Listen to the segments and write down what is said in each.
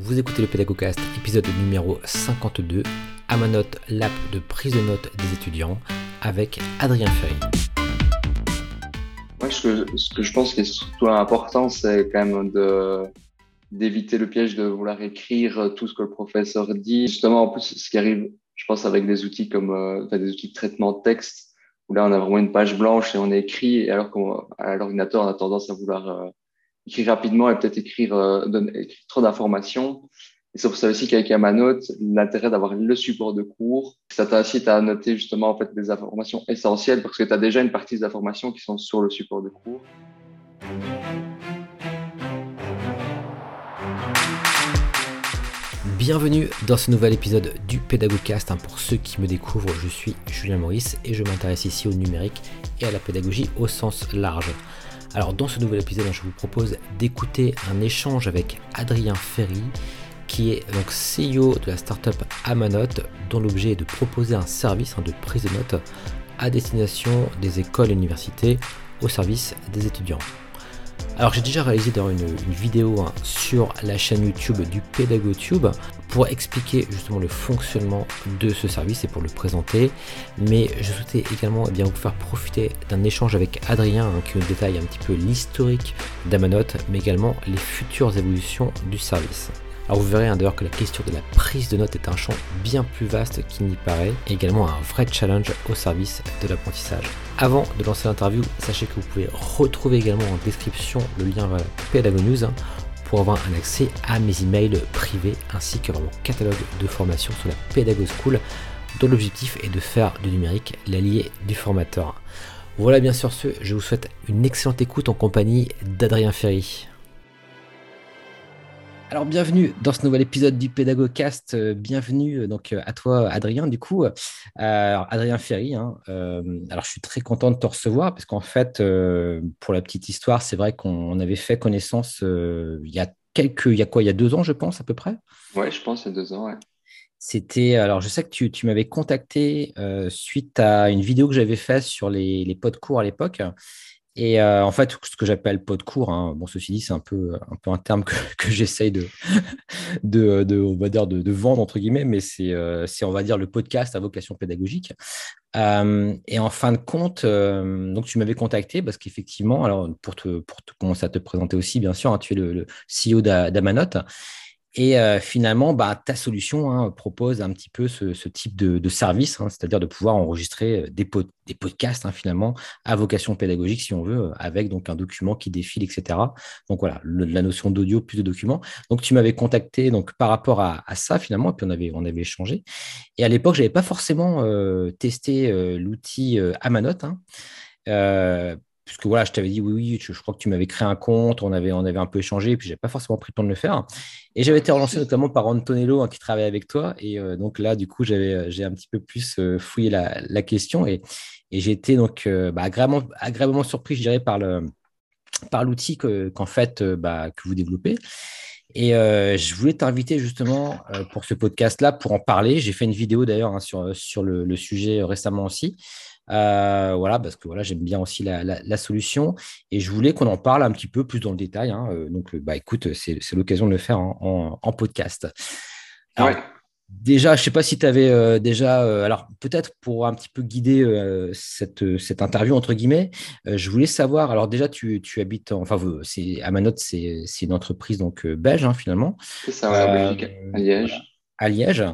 Vous écoutez le Pédagogcast, épisode numéro 52, à ma note, l'app de prise de notes des étudiants, avec Adrien Ferry. Moi, ce que, je pense qui est surtout important, c'est quand même d'éviter le piège de vouloir écrire tout ce que le professeur dit. Justement, en plus, ce qui arrive, je pense, avec des outils comme euh, des outils de traitement de texte, où là, on a vraiment une page blanche et on écrit, alors qu'à l'ordinateur, on a tendance à vouloir euh, écrire rapidement et peut-être écrire, euh, écrire, trop d'informations. Et c'est pour ça aussi qu'avec Amanote, l'intérêt d'avoir le support de cours, ça t'incite à noter justement en fait des informations essentielles parce que tu as déjà une partie des informations qui sont sur le support de cours. Bienvenue dans ce nouvel épisode du Pédagogcast. Hein, pour ceux qui me découvrent, je suis Julien Maurice et je m'intéresse ici au numérique et à la pédagogie au sens large. Alors dans ce nouvel épisode, je vous propose d'écouter un échange avec Adrien Ferry, qui est donc CEO de la startup Amanote, dont l'objet est de proposer un service hein, de prise de notes à destination des écoles et universités au service des étudiants. Alors j'ai déjà réalisé dans une, vidéo hein, sur la chaîne YouTube du PédagoTube pour expliquer justement le fonctionnement de ce service et pour le présenter. Mais je souhaitais également eh bien, vous faire profiter d'un échange avec Adrien hein, qui nous détaille un petit peu l'historique d'Amanote, mais également les futures évolutions du service. Alors vous verrez hein, d'ailleurs que la question de la prise de notes est un champ bien plus vaste qu'il n'y paraît, et également un vrai challenge au service de l'apprentissage. Avant de lancer l'interview, sachez que vous pouvez retrouver également en description le lien vers Pedagonews hein, pour avoir un accès à mes emails privés ainsi que mon catalogue de formation sur la Pedago School dont l'objectif est de faire du numérique l'allié du formateur. Voilà bien sûr ce, je vous souhaite une excellente écoute en compagnie d'Adrien Ferry. Alors bienvenue dans ce nouvel épisode du Pédagogcast. Euh, bienvenue euh, donc euh, à toi Adrien. Du coup, Adrien Ferry. Hein, alors je suis très content de te recevoir parce qu'en fait, pour la petite histoire, c'est vrai qu'on avait fait connaissance il y a quelques, il y a quoi, il y a deux ans, je pense à peu près? Ouais, je pense il y a deux ans. Ouais. C'était alors je sais que tu, tu m'avais contacté suite à une vidéo que j'avais faite sur les, les pods cours à l'époque et euh, en fait, ce que j'appelle pot de cours, hein, bon, ceci dit, c'est un peu, un terme que, j'essaye de, on va dire de, vendre, entre guillemets, mais euh, c'est, on va dire, le podcast à vocation pédagogique. Euh, et en fin de compte, donc tu m'avais contacté parce qu'effectivement, alors pour, te, pour te, commencer à te présenter aussi, bien sûr, hein, tu es le, le CEO d'Amanote. Et euh, finalement, bah, ta solution hein, propose un petit peu ce, type de, service, hein, c'est-à-dire de pouvoir enregistrer euh, des, podcasts hein, finalement à vocation pédagogique, si on veut, euh, avec donc un document qui défile, etc. Donc voilà, la notion d'audio plus de documents. Donc tu m'avais contacté donc par rapport à, ça finalement, et puis on avait on avait échangé. Et à l'époque, je n'avais pas forcément testé l'outil Amanote puisque voilà, je t'avais dit oui, oui, je, crois que tu m'avais créé un compte, on avait, on avait un peu échangé, et puis n'avais pas forcément pris le temps de le faire. Et j'avais été relancé notamment par Antonello hein, qui travaille avec toi. Et euh, donc là, du coup, j'avais, euh, j'ai un petit peu plus euh, fouillé la, question et, et j'ai été donc bah, agréablement, surpris, je dirais, par, le, par l'outil que, qu'en fait, bah, que vous développez. Et je voulais t'inviter justement pour ce podcast-là pour en parler. J'ai fait une vidéo d'ailleurs hein, sur, sur le, sujet récemment aussi. Euh, voilà, parce que voilà, j'aime bien aussi la, solution et je voulais qu'on en parle un petit peu plus dans le détail. Hein. Euh, donc, bah, écoute, c'est l'occasion de le faire en, podcast. Déjà, je ne sais pas si tu avais euh, déjà, alors peut-être pour un petit peu guider cette, cette, interview, entre guillemets, je voulais savoir, alors déjà, tu, tu habites, enfin, c'est Amanote, c'est une entreprise donc belge hein, finalement. C'est ça, à Liège. À Liège.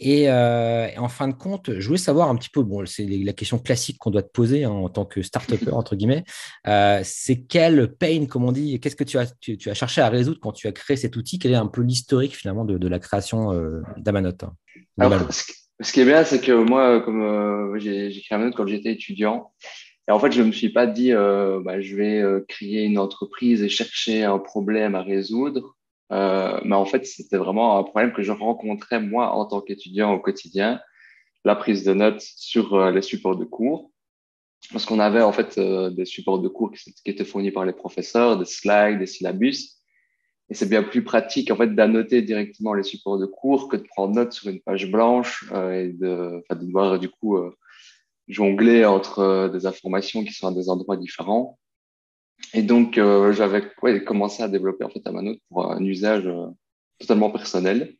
Euh, et, en fin de compte, je voulais savoir un petit peu, bon, c'est la question classique qu'on doit te poser hein, en tant que start-upper, entre guillemets, euh, c'est quel pain, comme on dit, qu'est-ce que tu as, tu, as cherché à résoudre quand tu as créé cet outil? Quel est un peu l'historique finalement de, la création euh, d'Amanote hein, ce, qui est bien, c'est que moi, comme j'ai créé Amanote quand j'étais étudiant, et en fait, je ne me suis pas dit, bah, je vais créer une entreprise et chercher un problème à résoudre. Euh, mais en fait, c'était vraiment un problème que je rencontrais moi en tant qu'étudiant au quotidien, la prise de notes sur euh, les supports de cours. Parce qu'on avait en fait euh, des supports de cours qui, étaient fournis par les professeurs, des slides, des syllabus. Et c'est bien plus pratique en fait d'annoter directement les supports de cours que de prendre note sur une page blanche et de, de devoir du coup jongler entre des informations qui sont à des endroits différents. Et donc, euh, j'avais commencé à développer en fait Amanote pour un usage euh, totalement personnel.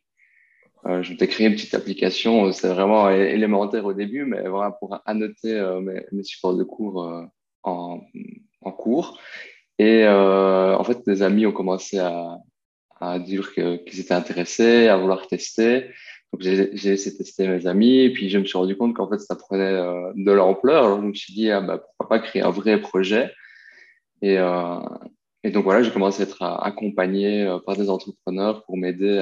je m'étais créé une petite application, c'est vraiment élémentaire au début, mais vraiment pour annoter mes, mes, supports de cours en, en, cours. Et en fait, des amis ont commencé à, à dire qu'ils étaient intéressés, à vouloir tester. Donc j'ai laissé tester mes amis puis je me suis rendu compte qu'en fait ça prenait euh, de l'ampleur. Alors je me suis dit ah, bah, pourquoi pas créer un vrai projet? Et, euh, et donc voilà, j'ai commencé à être accompagné euh, par des entrepreneurs pour m'aider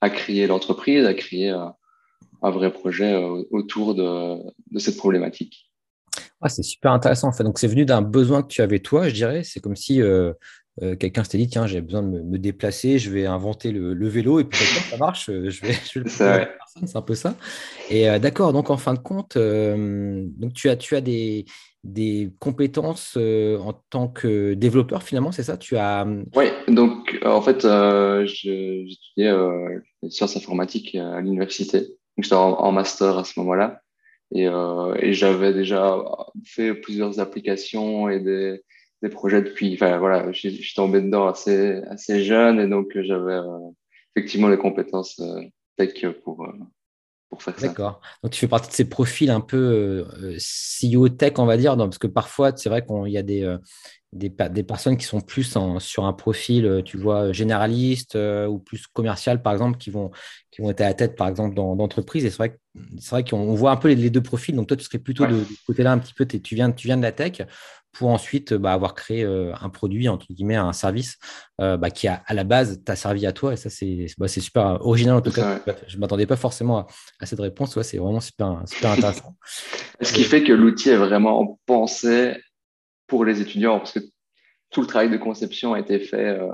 à, créer l'entreprise, à créer euh, un vrai projet autour de, cette problématique. C'est super intéressant. En fait. Donc, c'est venu d'un besoin que tu avais toi, je dirais. C'est comme si euh, quelqu'un s'était dit tiens, j'ai besoin de me, déplacer, je vais inventer le, vélo et puis ça marche, euh, je vais, je vais le C'est un peu ça. Et d'accord, donc en fin de compte, donc tu as, tu as des, des compétences en tant que développeur finalement, c'est ça? Tu as. Oui, donc en fait, j'étudiais les sciences informatiques à l'université. J'étais en, master à ce moment-là. Et, euh, et j'avais déjà fait plusieurs applications et des, des projets depuis. Enfin voilà, je suis tombé dedans assez assez jeune et donc j'avais euh, effectivement les compétences euh, tech pour euh, pour faire ça. D'accord. Donc tu fais partie de ces profils un peu CEO tech, on va dire, non, parce que parfois c'est vrai qu'il y a des des, des, personnes qui sont plus en, sur un profil, euh, tu vois, généraliste euh, ou plus commercial, par exemple, qui vont, qui vont être à la tête, par exemple, d'entreprise. Et c'est vrai, c'est vrai qu'on voit un peu les, deux profils. Donc, toi, tu serais plutôt de, ce côté-là un petit peu, tu viens, tu viens de la tech pour ensuite bah, avoir créé euh, un produit, entre guillemets, un service bah, qui, a, à la base, t'a servi à toi. Et ça, c'est bah, super original, en tout cas. Je ne m'attendais pas forcément à, cette réponse. Ouais, c'est vraiment super, super intéressant. Ce qui fait que l'outil est vraiment pensé pour les étudiants, parce que tout le travail de conception a été fait euh,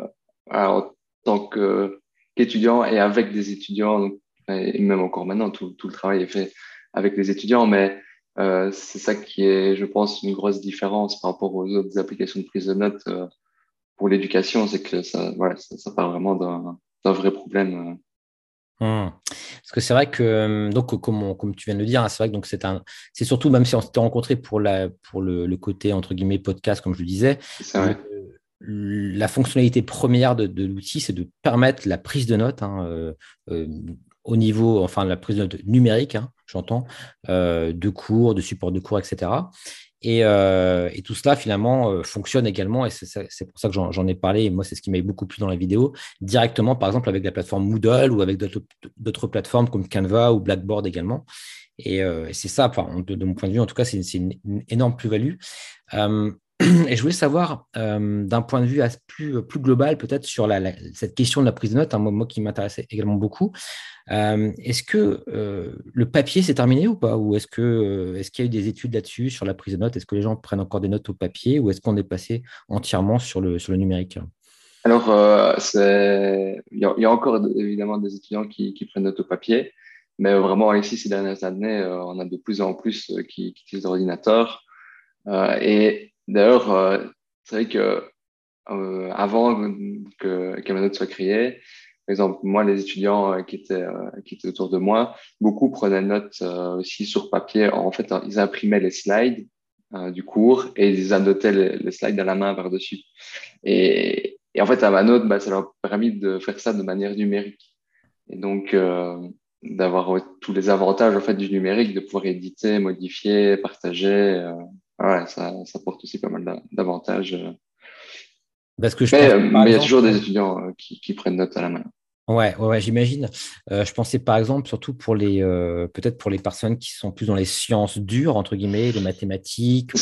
en tant qu'étudiant et avec des étudiants, et même encore maintenant, tout, tout, le travail est fait avec les étudiants, mais euh, c'est ça qui est, je pense, une grosse différence par rapport aux autres applications de prise de notes euh, pour l'éducation, c'est que ça, voilà, ça, ça part vraiment d'un vrai problème euh, Mmh. Parce que c'est vrai que, donc, comme, comme tu viens de le dire, hein, c'est vrai que donc c'est un, c'est surtout, même si on s'était rencontré pour, la, pour le, le, côté entre guillemets podcast, comme je le disais, la fonctionnalité première de, de l'outil, c'est de permettre la prise de notes hein, euh, au niveau, enfin la prise de notes numérique, hein, j'entends, de cours, de support de cours, etc. Euh, et, tout cela, finalement, euh, fonctionne également, et c'est pour ça que j'en ai parlé, et moi, c'est ce qui m'a beaucoup plu dans la vidéo, directement, par exemple, avec la plateforme Moodle ou avec d'autres plateformes comme Canva ou Blackboard également. Et, euh, c'est ça, de, mon point de vue, en tout cas, c'est une, énorme plus-value. Et je voulais savoir, d'un point de vue plus, global, peut-être sur cette question de la prise de notes, un mot qui m'intéressait également beaucoup. Euh, est-ce que euh, le papier s'est terminé ou pas? Ou est-ce qu'il euh, y a eu des études là-dessus sur la prise de notes? Est-ce que les gens prennent encore des notes au papier ou est-ce qu'on est passé entièrement sur le, sur le numérique? Alors, il y, a encore évidemment des étudiants qui, qui prennent notes au papier, mais vraiment ici, ces dernières années, on a de plus en plus qui, qui utilisent l'ordinateur. et d'ailleurs, c'est vrai que avant que, que ma note soit créée, par exemple, moi, les étudiants euh, qui étaient, euh, qui étaient autour de moi, beaucoup prenaient note euh, aussi sur papier. En fait, ils imprimaient les slides du cours et ils annotaient les, slides à la main par-dessus. Et, et, en fait, à ma note, bah, ça leur a permis de faire ça de manière numérique. Et donc, d'avoir tous les avantages en fait du numérique, de pouvoir éditer, modifier, partager. Ouais, ça, ça porte aussi pas mal d'avantages parce que je mais, il y a toujours des étudiants euh, qui, qui, prennent note à la main. Ouais, ouais, j'imagine. Euh, je pensais par exemple surtout pour les euh, peut-être pour les personnes qui sont plus dans les sciences dures entre guillemets, les mathématiques,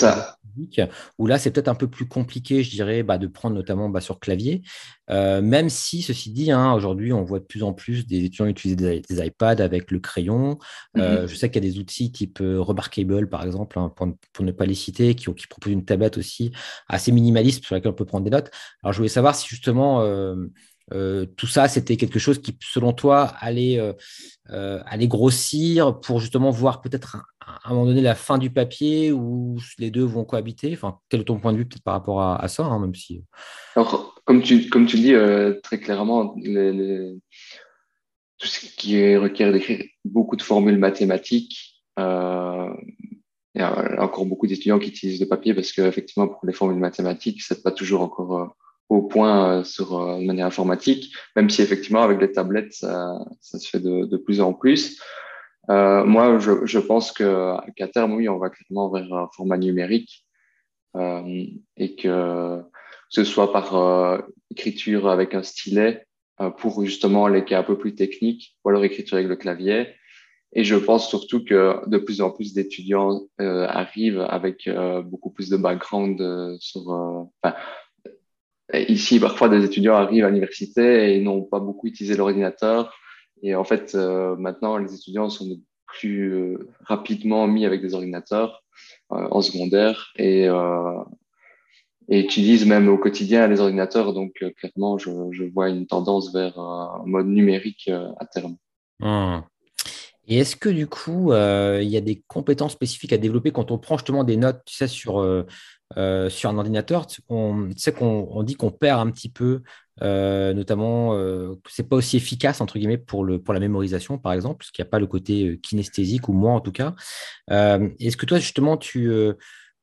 où là c'est peut-être un peu plus compliqué, je dirais, bah, de prendre notamment bah, sur clavier. Euh, même si ceci dit, hein, aujourd'hui on voit de plus en plus des étudiants utiliser des, iPads avec le crayon. Mm-hmm. Je sais qu'il y a des outils type Remarkable par exemple, hein, pour, pour, ne pas les citer, qui, qui proposent une tablette aussi assez minimaliste sur laquelle on peut prendre des notes. Alors je voulais savoir si justement euh, tout ça, c'était quelque chose qui, selon toi, allait, euh, euh, grossir pour justement voir peut-être à, un moment donné la fin du papier où les deux vont cohabiter? Enfin, quel est ton point de vue peut-être par rapport à, ça, hein, même si. Alors, comme tu, comme tu dis très clairement, tout ce qui requiert d'écrire beaucoup de formules mathématiques. il y a encore beaucoup d'étudiants qui utilisent le papier parce qu'effectivement, pour les formules mathématiques, c'est pas toujours encore au point sur de manière informatique, même si effectivement avec les tablettes, ça, ça se fait de, de plus en plus. Euh, moi, je, je pense qu'à terme, oui, on va clairement vers un format numérique euh, et que, que ce soit par euh, écriture avec un stylet euh, pour justement les cas un peu plus techniques ou alors écriture avec le clavier. Et je pense surtout que de plus en plus d'étudiants euh, arrivent avec beaucoup plus de background sur. Enfin, ici, parfois, des étudiants arrivent à l'université et n'ont pas beaucoup utilisé l'ordinateur et en fait, euh, maintenant, les étudiants sont plus euh, rapidement mis avec des ordinateurs euh, en secondaire et, utilisent même au quotidien les ordinateurs. Donc, clairement, je, vois une tendance vers un mode numérique à terme. Mmh. Et est-ce que du coup, il y a des compétences spécifiques à développer quand on prend justement des notes, tu sais, sur, sur un ordinateur on, Tu sais qu'on on dit qu'on perd un petit peu euh, notamment, euh, c'est pas aussi efficace entre guillemets pour, le, pour la mémorisation, par exemple, parce qu'il n'y a pas le côté euh, kinesthésique, ou moins en tout cas. Euh, est-ce que toi, justement, tu,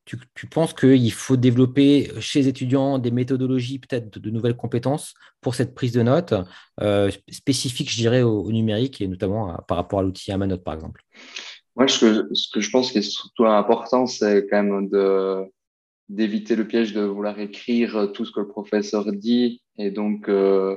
tu, tu penses qu'il faut développer chez les étudiants des méthodologies, peut-être de, nouvelles compétences pour cette prise de notes spécifiques, je dirais, au, numérique, et notamment par rapport à l'outil Amanote, par exemple? Moi, ce que, ce que je pense qui est surtout important, c'est quand même de d'éviter le piège de vouloir écrire tout ce que le professeur dit et donc, euh,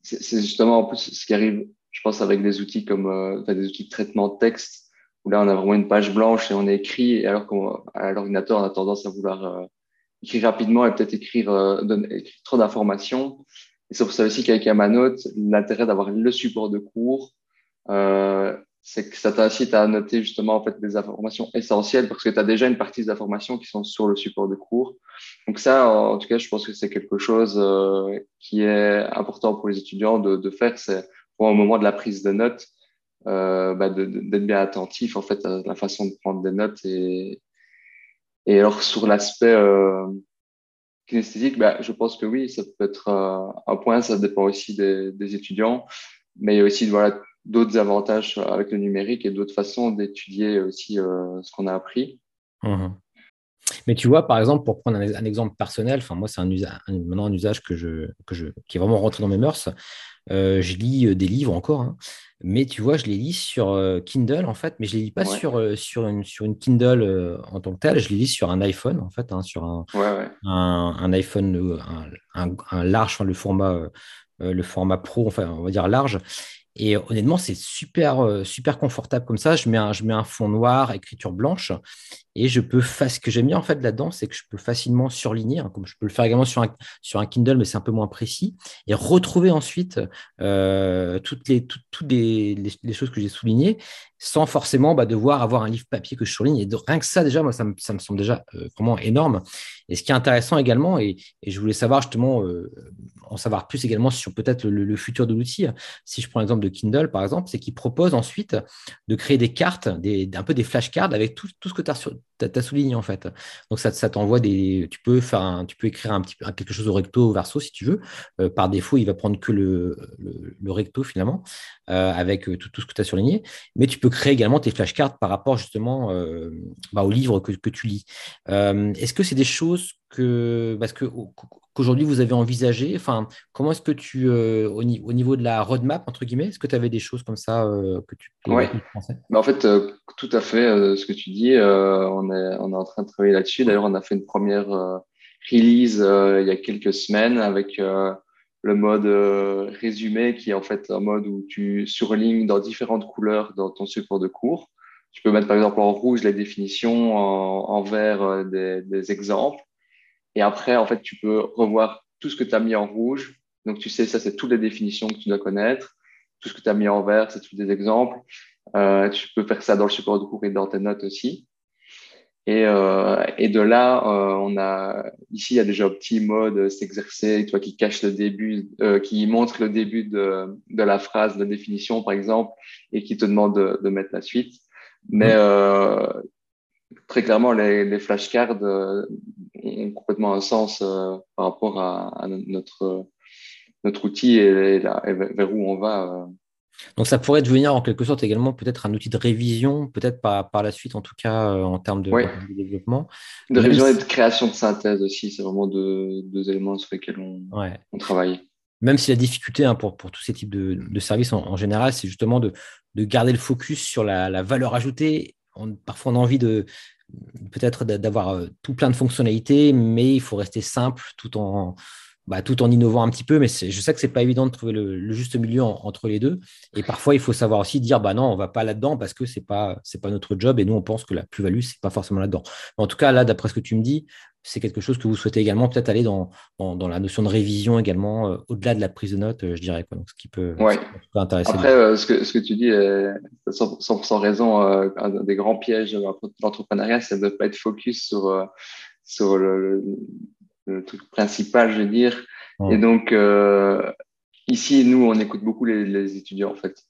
c'est justement en plus ce qui arrive, je pense, avec des outils comme euh, des outils de traitement de texte, où là, on a vraiment une page blanche et on écrit, et alors qu'à l'ordinateur, on a tendance à vouloir euh, écrire rapidement et peut-être écrire, écrire, trop d'informations. Et c'est pour ça aussi qu'avec Amanote, l'intérêt d'avoir le support de cours, euh, c'est que ça t'incite à noter justement en fait des informations essentielles parce que tu as déjà une partie des informations qui sont sur le support de cours. Donc ça, en tout cas, je pense que c'est quelque chose euh, qui est important pour les étudiants de, de faire. C'est au moment de la prise de notes, euh, bah d'être bien attentif en fait à la façon de prendre des notes et et alors sur l'aspect euh, kinesthésique, bah, je pense que oui, ça peut être un point. Ça dépend aussi des, des étudiants, mais il y a aussi voilà d'autres avantages avec le numérique et d'autres façons d'étudier aussi euh, ce qu'on a appris. Mmh. Mais tu vois, par exemple, pour prendre un, exemple personnel, enfin moi c'est un usage, maintenant un usage que je, que je, qui est vraiment rentré dans mes mœurs. Euh, je lis euh, des livres encore, hein. mais tu vois, je les lis sur Kindle en fait, mais je les lis pas sur, sur, une, sur une Kindle en tant que telle, je les lis sur un iPhone en fait, hein, sur un, un, un, iPhone, un, large, enfin, le format, le format pro, enfin on va dire large, et honnêtement, c'est super, super confortable comme ça. Je mets, un, je mets un fond noir, écriture blanche, et je peux ce que j'aime bien en fait là-dedans, c'est que je peux facilement surligner, hein, comme je peux le faire également sur un, sur un Kindle, mais c'est un peu moins précis, et retrouver ensuite euh, toutes, les, toutes, les, choses que j'ai soulignées, sans forcément bah, devoir avoir un livre papier que je surligne. Et rien que ça, déjà, moi, ça me, semble déjà euh, vraiment énorme. Et ce qui est intéressant également, et, je voulais savoir justement, euh, en savoir plus également sur peut-être le, futur de l'outil, si je prends l'exemple de Kindle, par exemple, c'est qu'il propose ensuite de créer des cartes, des, un peu des flashcards avec tout ce que tu as sur tu as souligné en fait. Donc ça, ça t'envoie des. Tu peux faire un, tu peux écrire un petit quelque chose au recto au verso si tu veux. Euh, par défaut, il va prendre que le, le, recto finalement, euh, avec tout, tout, ce que tu as surligné. Mais tu peux créer également tes flashcards par rapport justement euh, bah, au livre que, que tu lis. Est-ce que c'est des choses que. Parce que qu'aujourd'hui vous avez envisagé Enfin, comment est-ce que tu, euh, au, niveau de la roadmap, entre guillemets, est-ce que tu avais des choses comme ça euh, que tu ouais. pensais bah, En fait, euh, tout à fait ce que tu dis, on, est, on est en train de travailler là-dessus. D'ailleurs, on a fait une première release il y a quelques semaines avec le mode résumé qui est en fait un mode où tu surlignes dans différentes couleurs dans ton support de cours. Tu peux mettre par exemple en rouge les définitions, en, en vert des, des exemples et après, en fait, tu peux revoir tout ce que tu as mis en rouge. Donc, tu sais, ça, c'est toutes les définitions que tu dois connaître. Tout ce que tu as mis en vert, c'est tous des exemples. Euh, tu peux faire ça dans le support de cours et dans tes notes aussi. Et, euh, et de là, euh, on a ici, il y a déjà un petit mode s'exercer, toi qui cache le début, euh, qui montre le début de, de la phrase de définition, par exemple, et qui te demande de, de mettre la suite. Mais euh, très clairement, les, les flashcards euh, ont complètement un sens euh, par rapport à, à, notre, notre outil et, et, vers où on va. Euh. Donc ça pourrait devenir en quelque sorte également peut-être un outil de révision, peut-être par, par la suite en tout cas euh, en termes de, développement. De révision et de création de synthèse aussi, c'est vraiment deux, deux, éléments sur lesquels on, on, travaille. Même si la difficulté hein, pour, pour, tous ces types de, de services en, général, c'est justement de, de, garder le focus sur la, la valeur ajoutée. On, parfois on a envie de peut-être d'avoir euh, tout plein de fonctionnalités, mais il faut rester simple tout en bah, tout en innovant un petit peu, mais je sais que c'est pas évident de trouver le, juste milieu entre les deux. Et parfois, il faut savoir aussi dire, bah non, on va pas là-dedans parce que c'est pas c'est pas notre job et nous on pense que la plus-value c'est pas forcément là-dedans. En tout cas, là, d'après ce que tu me dis, c'est quelque chose que vous souhaitez également peut-être aller dans, dans, la notion de révision également euh, au-delà de la prise de notes, euh, je dirais quoi. Donc, ce qui peut, ouais. intéresser. Après, euh, ce, que, ce que tu dis 100%, raison. un des grands pièges de l'entrepreneuriat, c'est de ne pas être focus sur sur le, le truc principal, je veux dire. Et donc, ici, nous, on écoute beaucoup les, les étudiants, en fait.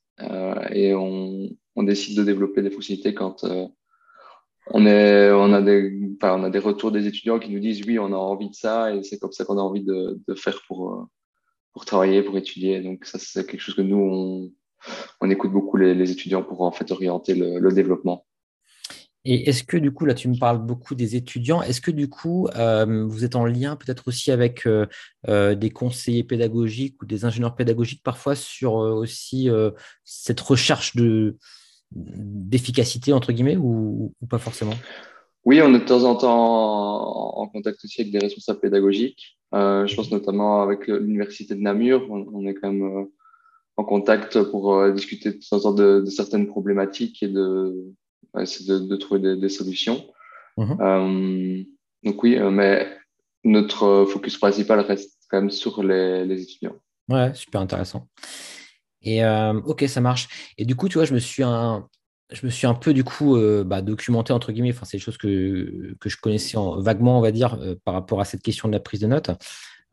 Et on, on, décide de développer des fonctionnalités quand on, a des, retours des étudiants qui nous disent oui, on a envie de ça et c'est comme ça qu'on a envie de, faire pour, euh, pour travailler, pour étudier. Donc, ça, c'est quelque chose que nous, on, écoute beaucoup les, étudiants pour en fait orienter le, développement. Et est-ce que du coup, là, tu me parles beaucoup des étudiants, est-ce que du coup, euh, vous êtes en lien peut-être aussi avec euh, des conseillers pédagogiques ou des ingénieurs pédagogiques parfois sur aussi cette recherche de, d'efficacité, entre guillemets, ou, pas forcément? Oui, on est de temps en temps en, contact aussi avec des responsables pédagogiques. je pense notamment avec l'Université de Namur, on, est quand même en contact pour discuter de, de, de certaines problématiques et de essayer de, de, trouver des, solutions. Mhm. Euh, donc oui, euh, mais notre focus principal reste quand même sur les, les étudiants. Ouais, super intéressant. Et euh, ok, ça marche. Et du coup, tu vois, je me suis un, je me suis un peu du coup bah, documenté entre guillemets. Enfin, c'est des choses que, que je connaissais en, vaguement, on va dire, par rapport à cette question de la prise de notes.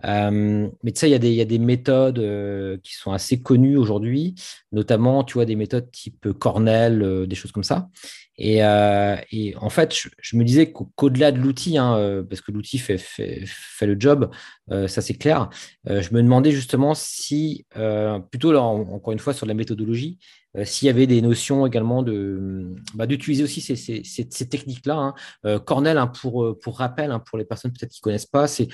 Euh, mais tu sais, il y, a des méthodes euh, qui sont assez connues aujourd'hui, notamment, tu vois, des méthodes type Cornell, euh, des choses comme ça. Et, en fait, je, me disais qu'au-delà de l'outil, hein, parce que l'outil fait, fait, le job, ça c'est clair, je me demandais justement si, plutôt là, encore une fois, sur la méthodologie, euh, s'il y avait des notions également de bah, d'utiliser aussi ces, ces, techniques-là. Hein. Euh, Cornell, hein, pour, euh, pour rappel, hein, pour les personnes peut-être qui connaissent pas, c'est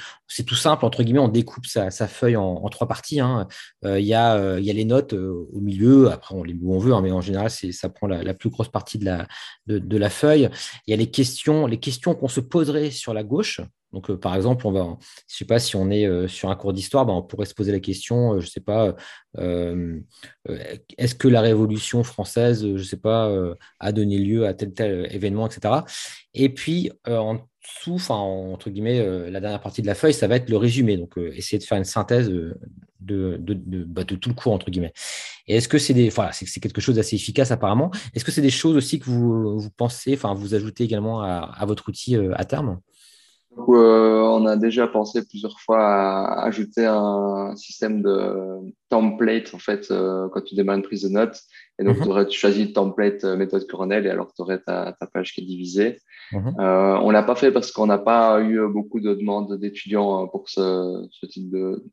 tout simple, entre guillemets, on découpe sa, feuille en, trois parties. Hein. Il y, a, y a les notes au milieu, après on les met où on veut, mais en général, ça prend la, la, plus grosse partie de la, de la feuille. Il y a les questions, les questions qu'on se poserait sur la gauche, donc, euh, par exemple, on va, je ne sais pas si on est euh, sur un cours d'histoire, ben, on pourrait se poser la question, euh, je ne sais pas, est-ce que la Révolution française, je ne sais pas, a donné lieu à tel tel événement, etc. Et puis, en dessous, enfin, entre guillemets, la dernière partie de la feuille, ça va être le résumé. Donc, essayer de faire une synthèse bah, de, tout le cours, entre guillemets. Et est-ce que c'est quelque chose d'assez efficace apparemment. Est-ce que c'est des choses aussi que vous, pensez, enfin, vous ajoutez également à votre outil à terme? Euh, on a déjà pensé plusieurs fois à ajouter un système de template en fait euh, quand tu démarres une prise de notes. Et donc, mhm. tu choisi le template euh, méthode Cornell et alors tu aurais ta, page qui est divisée. Mhm. on l'a pas fait parce qu'on n'a pas eu beaucoup de demandes d'étudiants pour ce, type de,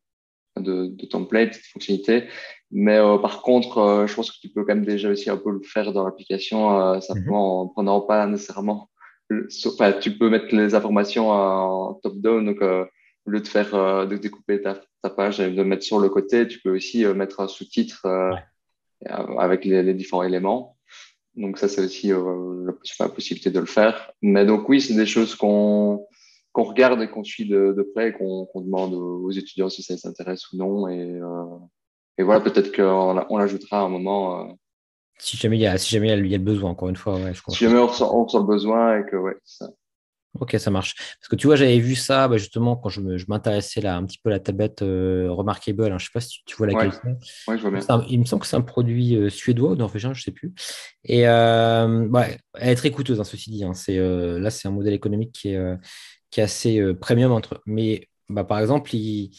de, template, de fonctionnalité. Mais par contre, je pense que tu peux quand même déjà aussi un peu le faire dans l'application, simplement mhm. en prenant pas nécessairement enfin, tu peux mettre les informations en top-down, donc euh, au lieu de faire euh, de découper ta, ta, page et de mettre sur le côté, tu peux aussi euh, mettre un sous-titre avec les, les, différents éléments. Donc ça, c'est aussi la possibilité de le faire. Mais donc oui, c'est des choses qu'on qu'on regarde et qu'on suit de, de près et qu'on demande aux étudiants si ça les intéresse ou non. Et, et voilà, peut-être qu'on on l'ajoutera à un moment si jamais il y a, si jamais il y a le besoin, encore une fois. Ouais, je si jamais on ressent, le besoin et que, ouais, ça. Ok, ça marche. Parce que tu vois, j'avais vu ça bah, justement quand je, m'intéressais là un petit peu à la tablette euh, Remarkable. Hein. je ne sais pas si tu vois laquelle c'est. Ouais, je vois bien. il me semble que c'est un produit euh, suédois ou norvégien, je ne sais plus. Et euh, elle est très coûteuse, hein, ceci dit. Hein. C'est, là, c'est un modèle économique qui est, qui est assez premium. Entre... Mais bah, par exemple, il,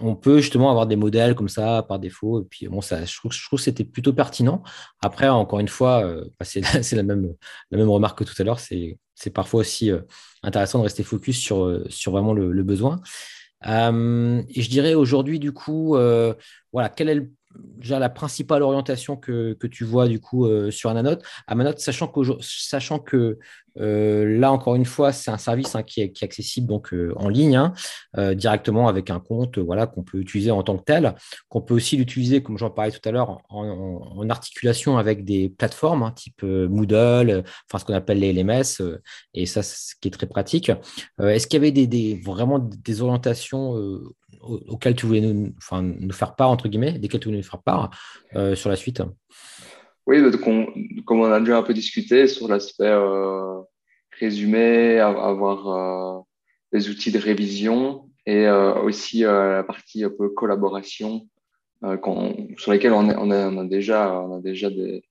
on peut justement avoir des modèles comme ça par défaut. Et puis, bon, ça, je trouve, que c'était plutôt pertinent. Après, encore une fois, euh, bah, c'est la même, la même remarque que tout à l'heure. C'est parfois aussi euh, intéressant de rester focus sur, euh, sur vraiment le, besoin. et je dirais aujourd'hui, du coup, voilà, quel est la principale orientation que, tu vois du coup euh, sur Ananote. Amanote, sachant, sachant que euh, là, encore une fois, c'est un service hein, qui, est, accessible donc euh, en ligne, hein, directement avec un compte voilà, qu'on peut utiliser en tant que tel, qu'on peut aussi l'utiliser, comme j'en parlais tout à l'heure, en, articulation avec des plateformes hein, type Moodle, enfin ce qu'on appelle les LMS, et ça, c'est ce qui est très pratique. Est-ce qu'il y avait des, vraiment des orientations auxquelles tu voulais nous, faire part, entre guillemets, desquelles tu voulais nous faire part euh, sur la suite. Oui, comme on a déjà un peu discuté sur l'aspect euh, résumé, avoir euh, des outils de révision et aussi la partie un peu collaboration sur lesquels on, on, a, déjà, on a déjà des,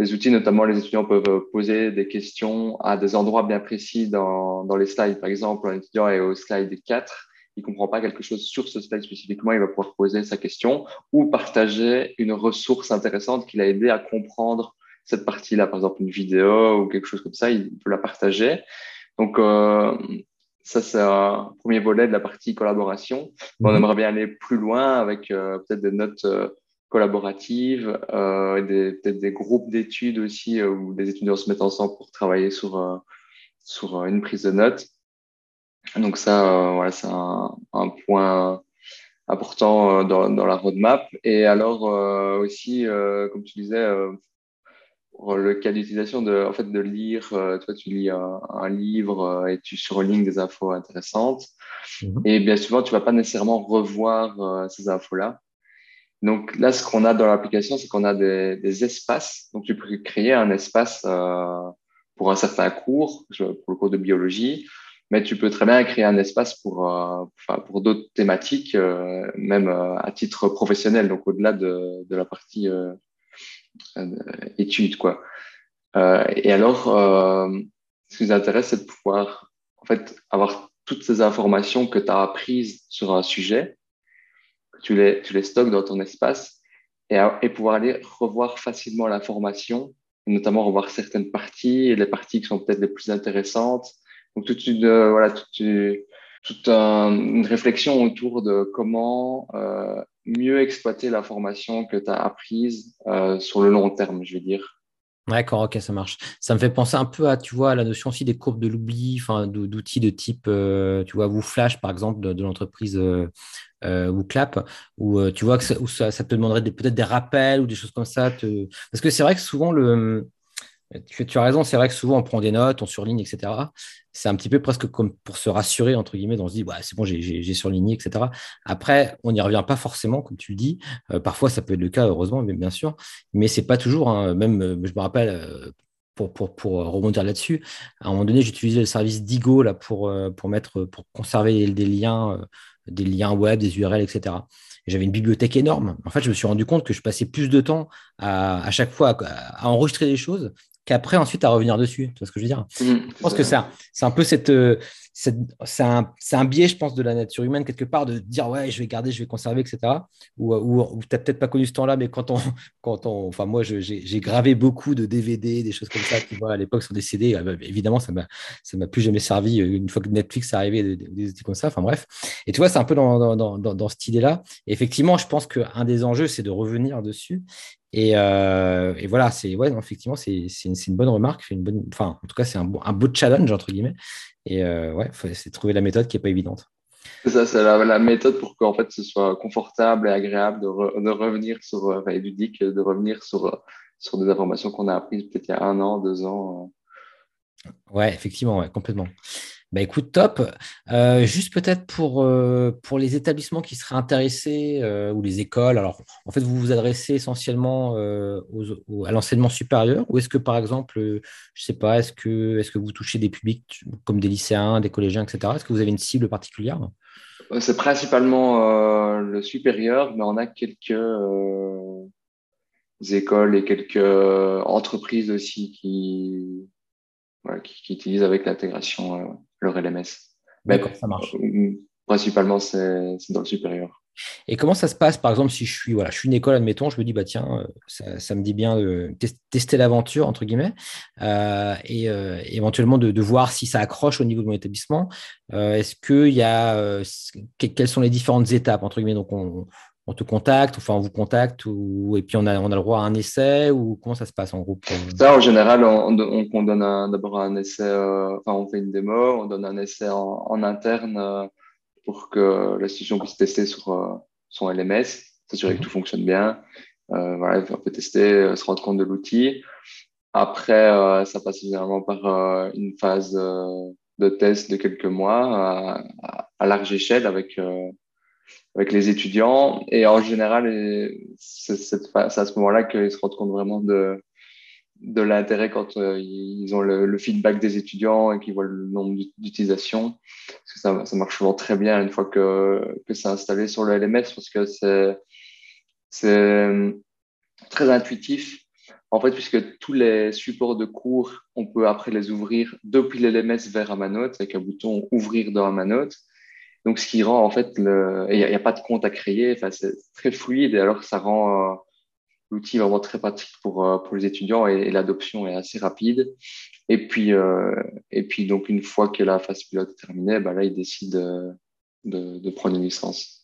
des, outils, notamment les étudiants peuvent poser des questions à des endroits bien précis dans, dans les slides. Par exemple, un étudiant est au slide 4 il comprend pas quelque chose sur ce slide spécifiquement, il va pouvoir poser sa question ou partager une ressource intéressante qui l'a aidé à comprendre cette partie-là, par exemple une vidéo ou quelque chose comme ça, il peut la partager. Donc euh, ça, c'est un premier volet de la partie collaboration. On mhm. aimerait bien aller plus loin avec euh, peut-être des notes euh, collaboratives, peut-être des groupes d'études aussi où des étudiants se mettent ensemble pour travailler sur, sur une prise de notes. Donc ça, euh, voilà, c'est un, un, point important euh, dans, dans, la roadmap. Et alors euh, aussi, comme tu disais, pour le cas d'utilisation de, en fait, de lire, toi tu lis un, un livre et tu surlignes des infos intéressantes. Mhm. Et bien souvent, tu vas pas nécessairement revoir ces infos-là. Donc là, ce qu'on a dans l'application, c'est qu'on a des, des, espaces. Donc tu peux créer un espace pour un certain cours, pour le cours de biologie, mais tu peux très bien créer un espace pour, euh, pour d'autres thématiques, euh, même euh, à titre professionnel, donc au-delà de, de la partie études. Quoi. et alors, ce qui nous intéresse, c'est de pouvoir en fait, avoir toutes ces informations que tu as apprises sur un sujet, tu les, tu les stockes dans ton espace et, et pouvoir aller revoir facilement l'information, notamment revoir certaines parties, les parties qui sont peut-être les plus intéressantes, donc toute une, euh, voilà, toute, toute une réflexion autour de comment euh, mieux exploiter l'information que tu as apprise euh, sur le long terme, je veux dire. D'accord, ok, ça marche. Ça me fait penser un peu à, tu vois, la notion aussi des courbes de l'oubli, enfin, d'outils de type, tu vois, WooFlash, par exemple, de, l'entreprise euh, WooClap, où tu vois que ça, ça, te demanderait peut-être des rappels ou des choses comme ça. Parce que c'est vrai que souvent, le, tu, as raison, c'est vrai que souvent on prend des notes, on surligne, etc c'est un petit peu presque comme pour se rassurer, entre guillemets, on se dit, ouais, c'est bon, j'ai surligné, etc. Après, on n'y revient pas forcément, comme tu le dis. Euh, parfois, ça peut être le cas, heureusement, mais bien sûr. Mais c'est pas toujours, hein. même, euh, je me rappelle, euh, pour, pour, pour rebondir là-dessus, à un moment donné, j'utilisais le service Digo là, pour, pour, mettre, pour conserver des liens, des liens web, des URL, etc. J'avais une bibliothèque énorme. En fait, je me suis rendu compte que je passais plus de temps à, à chaque fois à enregistrer des choses qu'après ensuite à revenir dessus. Tu vois ce que je veux dire? Mmh, Je pense que c'est un, peu cette, euh, c'est un, un, biais, je pense, de la nature humaine quelque part de dire ouais, je vais garder, je vais conserver, etc. Ou, ou, tu n'as peut-être pas connu ce temps-là, mais quand on, quand on, enfin moi, j'ai gravé beaucoup de DVD, des choses comme ça, qui vois, à l'époque sur des CD. Évidemment, ça m'a, ça m'a plus jamais servi euh, une fois que Netflix est arrivé, des, des outils comme ça. Enfin bref. Et tu vois, c'est un peu dans, dans, dans, dans cette idée-là. Effectivement, je pense qu'un des enjeux, c'est de revenir dessus euh, et, voilà, c'est ouais, effectivement, c'est une, une, bonne remarque, une bonne, enfin, en tout cas, c'est un, un, beau challenge entre guillemets. Et euh, ouais, c'est trouver la méthode qui est pas évidente. C'est ça, c'est la, méthode pour qu'en fait ce soit confortable et agréable de, de revenir sur, euh, enfin, ludique, de revenir sur, sur des informations qu'on a apprises peut-être il y a un an, deux ans. Ouais, effectivement, ouais, complètement. Bah, écoute, top. Euh, juste peut-être pour, euh, pour les établissements qui seraient intéressés euh, ou les écoles, alors en fait, vous vous adressez essentiellement à l'enseignement supérieur ou est-ce que par exemple, je ne sais pas, est-ce que, est que vous touchez des publics comme des lycéens, des collégiens, etc. Est-ce que vous avez une cible particulière? C'est principalement le supérieur, mais on a quelques écoles et quelques entreprises aussi qui, qui, utilisent avec l'intégration leur LMS. D'accord, ça marche. Euh, principalement, c'est dans le supérieur. Et comment ça se passe, par exemple, si je suis, voilà, je suis une école, admettons, je me dis, bah tiens, euh, ça, me dit bien de tester l'aventure, entre guillemets, euh, et éventuellement de, voir si ça accroche au niveau de mon établissement. Est-ce qu'il y a, quelles sont les différentes étapes, entre guillemets Donc, on, on te contacte, enfin on vous contacte, ou, et puis on a, on a le droit à un essai, ou comment ça se passe en groupe Ça, en général, on, on, donne d'abord un essai, euh, enfin on fait une démo, on donne un essai en, interne euh, pour que l'institution puisse tester sur euh, son LMS, s'assurer que mhm. tout fonctionne bien, voilà, on peut tester, se rendre compte de l'outil. Après, ça passe généralement par une phase de test de quelques mois à, à large échelle avec avec les étudiants. Et en général, c'est à ce moment-là qu'ils se rendent compte vraiment de, de l'intérêt quand euh, ils ont le, feedback des étudiants et qu'ils voient le nombre d'utilisations. Parce que ça, ça, marche souvent très bien une fois que, que c'est installé sur le LMS parce que c'est très intuitif. En fait, puisque tous les supports de cours, on peut après les ouvrir depuis l'LMS vers Amanote avec un bouton ouvrir dans Amanote. Donc, ce qui rend en fait, il n'y a, pas de compte à créer. C'est très fluide et alors ça rend euh, l'outil vraiment très pratique pour euh, les étudiants et, l'adoption est assez rapide. Et puis euh, et puis donc une fois que la phase pilote est terminée, bah là ils décident de, de prendre une licence.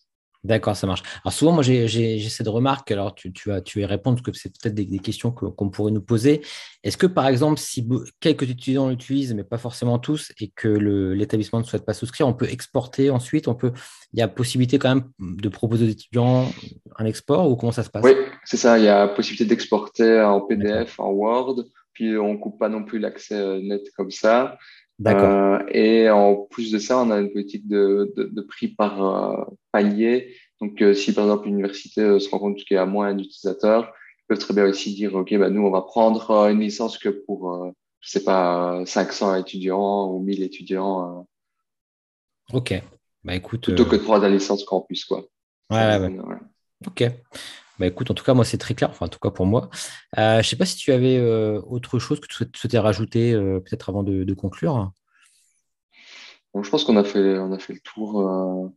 D'accord, ça marche. Alors souvent, moi, j'ai cette remarque, alors tu, tu, vas, tu vas répondre, parce que c'est peut-être des, questions qu'on pourrait nous poser. Est-ce que, par exemple, si quelques étudiants l'utilisent, mais pas forcément tous, et que l'établissement ne souhaite pas souscrire, on peut exporter ensuite on peut, Il y a possibilité quand même de proposer aux étudiants un export, ou comment ça se passe? Oui, c'est ça. Il y a possibilité d'exporter en PDF, en Word, puis on ne coupe pas non plus l'accès euh, net comme ça. Euh, et en plus de ça, on a une politique de, de, de prix par euh, palier. Donc, euh, si par exemple l'université se rend compte qu'il y a moins d'utilisateurs, ils peuvent très bien aussi dire, OK, bah, nous, on va prendre une licence que pour, je sais pas, 500 étudiants ou 1000 étudiants. OK. Bah, écoute, plutôt que de prendre la licence campus, quoi. Ouais, ouais, OK. Bah, écoute, en tout cas, moi, c'est très clair, enfin, en tout cas pour moi. Euh, je ne sais pas si tu avais euh, autre chose que tu souhaitais rajouter, euh, peut-être avant de, conclure. Bon, je pense qu'on a fait, on a fait le tour.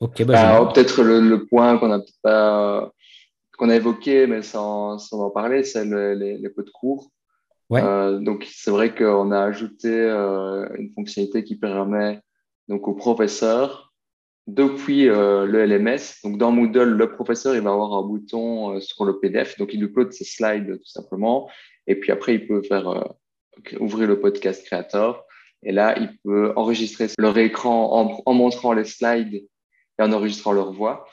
Ok, bah, peut-être le, point qu'on a pas qu'on a évoqué, mais sans, sans en parler, c'est les, les pots de cours. Ouais. donc, c'est vrai qu'on a ajouté une fonctionnalité qui permet donc aux professeurs depuis euh, le LMS. Donc, dans Moodle, le professeur, il va avoir un bouton euh, sur le PDF. Donc, il upload ses slides tout simplement. Et puis après, il peut faire euh, ouvrir le podcast Creator. Et là, il peut enregistrer leur écran en, en montrant les slides et en enregistrant leur voix.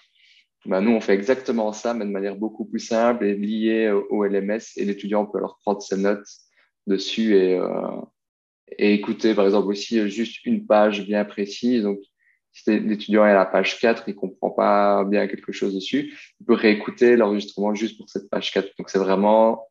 Ben, nous, on fait exactement ça, mais de manière beaucoup plus simple et liée au LMS. Et l'étudiant peut alors prendre ses notes dessus et, et écouter, par exemple, aussi juste une page bien précise. Donc, si l'étudiant est à la page 4, il comprend pas bien quelque chose dessus, il peut réécouter l'enregistrement juste pour cette page 4. Donc, c'est vraiment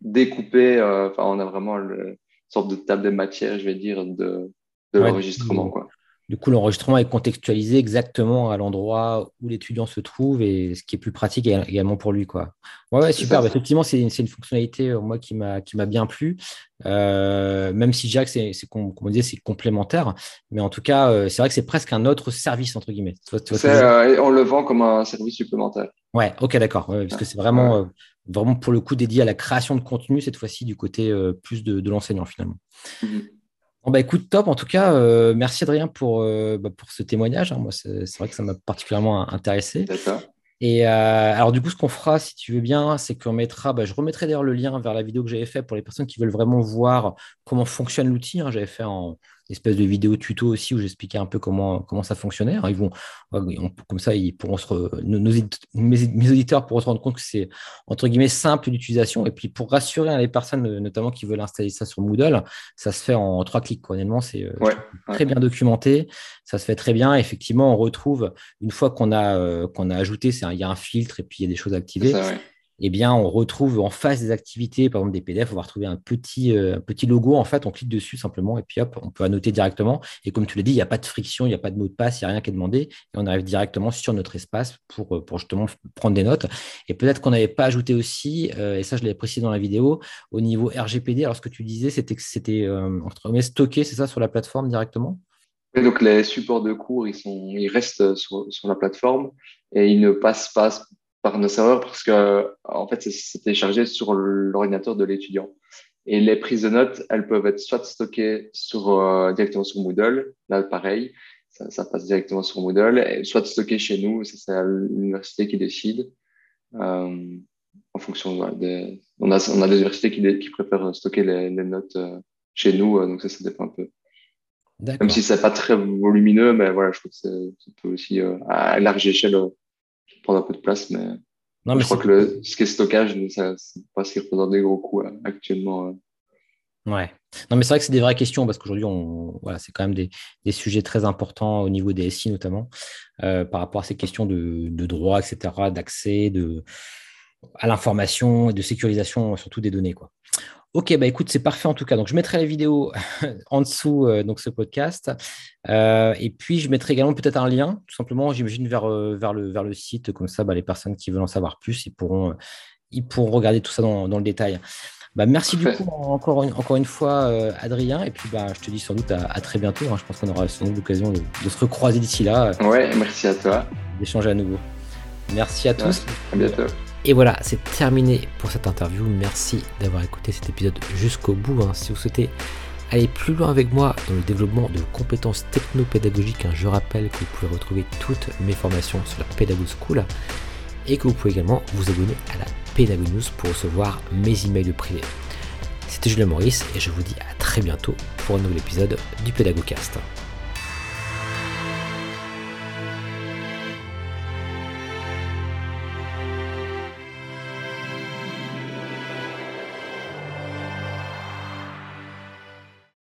découpé. Euh, enfin, on a vraiment une sorte de table de matière, je vais dire, de, de l'enregistrement. Quoi. Du coup, l'enregistrement est contextualisé exactement à l'endroit où l'étudiant se trouve et ce qui est plus pratique également pour lui. Quoi. Ouais, super. Bah, effectivement, c'est une, une, fonctionnalité euh, moi, qui m'a bien plu. Euh, même si que c'est, comme on disait, c'est complémentaire. Mais en tout cas, euh, c'est vrai que c'est presque un autre service, entre guillemets. on le vend comme un service supplémentaire. Ouais, ok, d'accord. parce que c'est vraiment, vraiment pour le coup dédié à la création de contenu, cette fois-ci du côté plus de, l'enseignant finalement. Mmh Bon, bah, écoute, top. En tout cas, euh, merci Adrien pour, euh, bah, pour ce témoignage. Hein. Moi, c'est vrai que ça m'a particulièrement intéressé. Et euh, alors, du coup, ce qu'on fera, si tu veux bien, c'est qu'on mettra, bah, je remettrai d'ailleurs le lien vers la vidéo que j'avais fait pour les personnes qui veulent vraiment voir comment fonctionne l'outil. Hein. J'avais fait en, espèce de vidéo tuto aussi où j'expliquais un peu comment, comment ça fonctionnait. ils vont, comme ça, ils pourront se nos, mes, auditeurs pourront se rendre compte que c'est entre guillemets simple d'utilisation. Et puis pour rassurer les personnes, notamment qui veulent installer ça sur Moodle, ça se fait en trois clics. Honnêtement, c'est euh, très bien documenté. Ça se fait très bien. Effectivement, on retrouve une fois qu'on a, euh, qu'on a ajouté, il y a un filtre et puis il y a des choses activées eh bien, on retrouve en face des activités, par exemple des PDF, on va retrouver un petit, euh, petit logo. En fait, on clique dessus simplement et puis hop, on peut annoter directement. Et comme tu l'as dit, il n'y a pas de friction, il n'y a pas de mot de passe, il n'y a rien qui est demandé. Et on arrive directement sur notre espace pour, euh, justement prendre des notes. Et peut-être qu'on n'avait pas ajouté aussi, euh, et ça, je l'avais précisé dans la vidéo, au niveau RGPD. Alors, ce que tu disais, c'était que c'était stocké, c'est ça, sur la plateforme directement? Donc les supports de cours, ils, restent sur la plateforme et ils ne passent pas par nos serveurs parce que en fait c'était chargé sur l'ordinateur de l'étudiant. Et les prises de notes, elles peuvent être soit stockées sur, euh, directement sur Moodle, là pareil, ça, passe directement sur Moodle, et soit stocké chez nous, ça c'est l'université qui décide. Euh, en fonction de, on a on a des universités qui, qui préfèrent stocker les, les notes euh, chez nous, donc ça ça dépend un peu. Même si c'est pas très volumineux, mais voilà, je trouve que ça peut aussi à large échelle prendre un peu de place, mais, non, mais je crois que le, ce qui est stockage, ça, c'est pas ce qui représente des gros coûts actuellement. Ouais. Non, mais c'est vrai que c'est des vraies questions parce qu'aujourd'hui, on, voilà, c'est quand même des, des, sujets très importants au niveau des SI notamment, euh, par rapport à ces questions de, de droit, etc., d'accès de, à l'information et de sécurisation surtout des données. Quoi. Ok, bah écoute, c'est parfait en tout cas. Donc, je mettrai la vidéo en dessous, euh, donc ce podcast. Euh, et puis, je mettrai également peut-être un lien, tout simplement, j'imagine, vers, euh, vers, le, vers le site. Comme ça, bah, les personnes qui veulent en savoir plus, ils pourront, ils pourront regarder tout ça dans, dans le détail. Bah, merci du coup encore une, encore une fois, euh, Adrien. Et puis, bah, je te dis sans doute à, très bientôt. Hein. Je pense qu'on aura sans doute l'occasion de, se recroiser d'ici là. Ouais, merci à toi. D'échanger à nouveau. Merci à tous. à bientôt. Et voilà, c'est terminé pour cette interview. Merci d'avoir écouté cet épisode jusqu'au bout. Hein. Si vous souhaitez aller plus loin avec moi dans le développement de compétences technopédagogiques, hein, je rappelle que vous pouvez retrouver toutes mes formations sur la Pedago School et que vous pouvez également vous abonner à la Pédago News pour recevoir mes emails privés. C'était Julien Maurice et je vous dis à très bientôt pour un nouvel épisode du Pédagogcast.